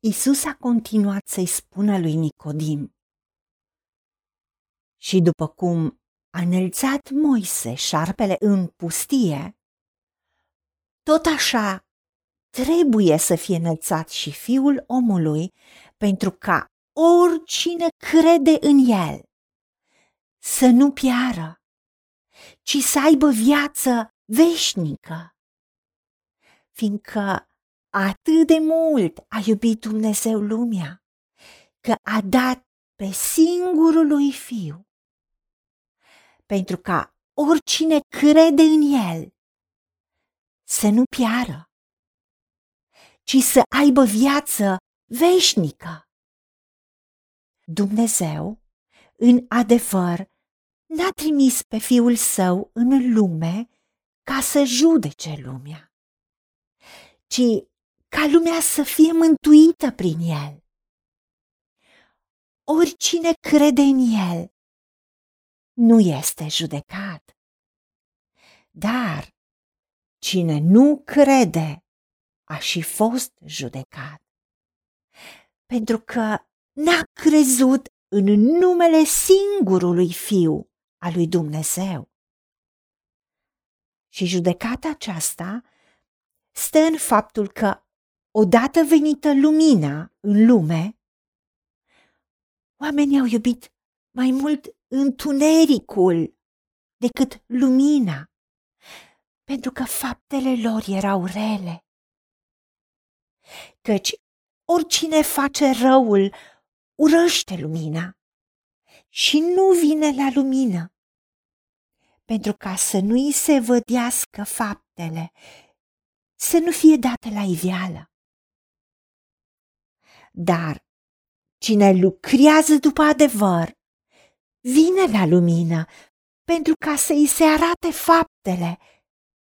Isus a continuat să-i spună lui Nicodim. Și după cum a înălțat Moise șarpele în pustie, tot așa trebuie să fie înălțat și fiul omului pentru ca oricine crede în el să nu piară, ci să aibă viață veșnică. Fiindcă atât de mult a iubit Dumnezeu lumea, că a dat pe singurul lui Fiu, pentru ca oricine crede în El să nu piară, ci să aibă viață veșnică. Dumnezeu, în adevăr, n-a trimis pe Fiul Său în lume ca să judece lumea, ci ca lumea să fie mântuită prin el. Oricine crede în el nu este judecat, dar cine nu crede a și fost judecat, pentru că n-a crezut în numele singurului Fiu al lui Dumnezeu. Și judecata aceasta stă în faptul că odată venită lumina în lume, oamenii au iubit mai mult întunericul decât lumina, pentru că faptele lor erau rele. Căci oricine face răul urăște lumina și nu vine la lumină, pentru ca să nu îi se vădească faptele, să nu fie date la iveală. Dar cine lucrează după adevăr, vine la lumină pentru ca să îi se arate faptele,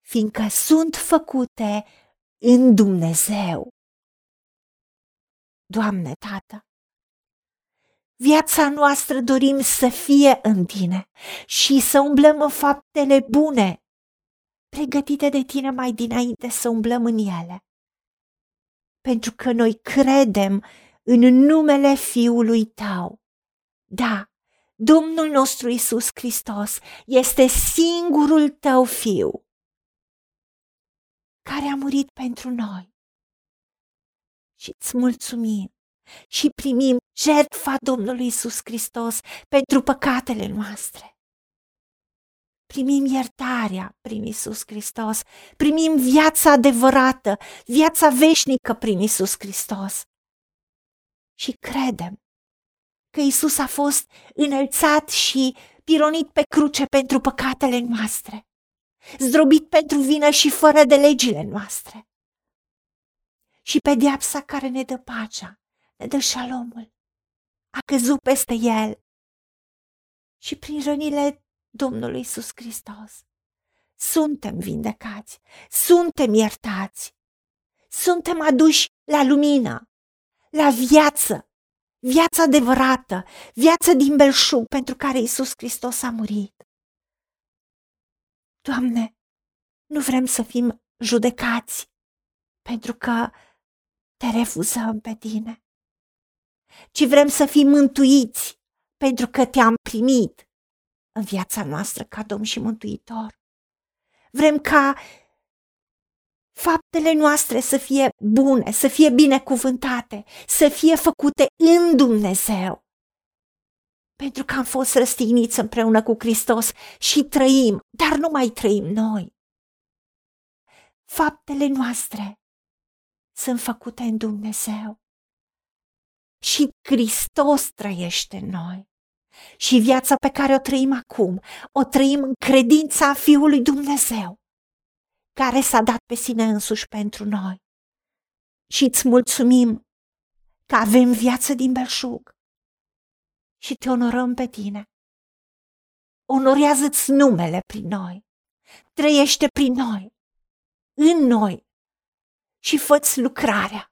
fiindcă sunt făcute în Dumnezeu. Doamne, Tată, viața noastră dorim să fie în Tine și să umblăm în faptele bune, pregătite de Tine mai dinainte să umblăm în ele pentru că noi credem în numele Fiului Tău. Da, Domnul nostru Isus Hristos este singurul Tău Fiu care a murit pentru noi. Și îți mulțumim și primim jertfa Domnului Isus Hristos pentru păcatele noastre primim iertarea prin Isus Hristos, primim viața adevărată, viața veșnică prin Isus Hristos. Și credem că Isus a fost înălțat și pironit pe cruce pentru păcatele noastre, zdrobit pentru vină și fără de legile noastre. Și pedeapsa care ne dă pacea, ne dă șalomul, a căzut peste el. Și prin rănile Domnului Iisus Hristos. Suntem vindecați, suntem iertați, suntem aduși la lumină, la viață, viața adevărată, viața din belșug pentru care Iisus Hristos a murit. Doamne, nu vrem să fim judecați pentru că te refuzăm pe tine, ci vrem să fim mântuiți pentru că te-am primit în viața noastră ca Domn și Mântuitor. Vrem ca faptele noastre să fie bune, să fie binecuvântate, să fie făcute în Dumnezeu. Pentru că am fost răstigniți împreună cu Hristos și trăim, dar nu mai trăim noi. Faptele noastre sunt făcute în Dumnezeu și Hristos trăiește în noi. Și viața pe care o trăim acum, o trăim în credința Fiului Dumnezeu, care s-a dat pe sine însuși pentru noi. Și îți mulțumim că avem viață din belșug. Și te onorăm pe tine. Onorează-ți numele prin noi, trăiește prin noi, în noi. Și fă lucrarea.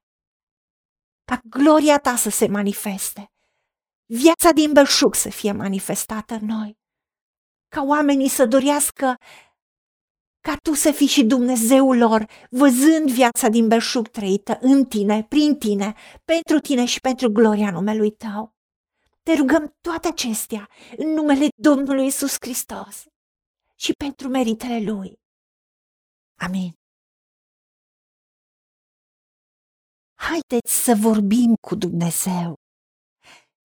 Ca gloria ta să se manifeste viața din belșug să fie manifestată în noi, ca oamenii să dorească ca tu să fii și Dumnezeul lor, văzând viața din belșug trăită în tine, prin tine, pentru tine și pentru gloria numelui tău. Te rugăm toate acestea în numele Domnului Isus Hristos și pentru meritele Lui. Amin. Haideți să vorbim cu Dumnezeu,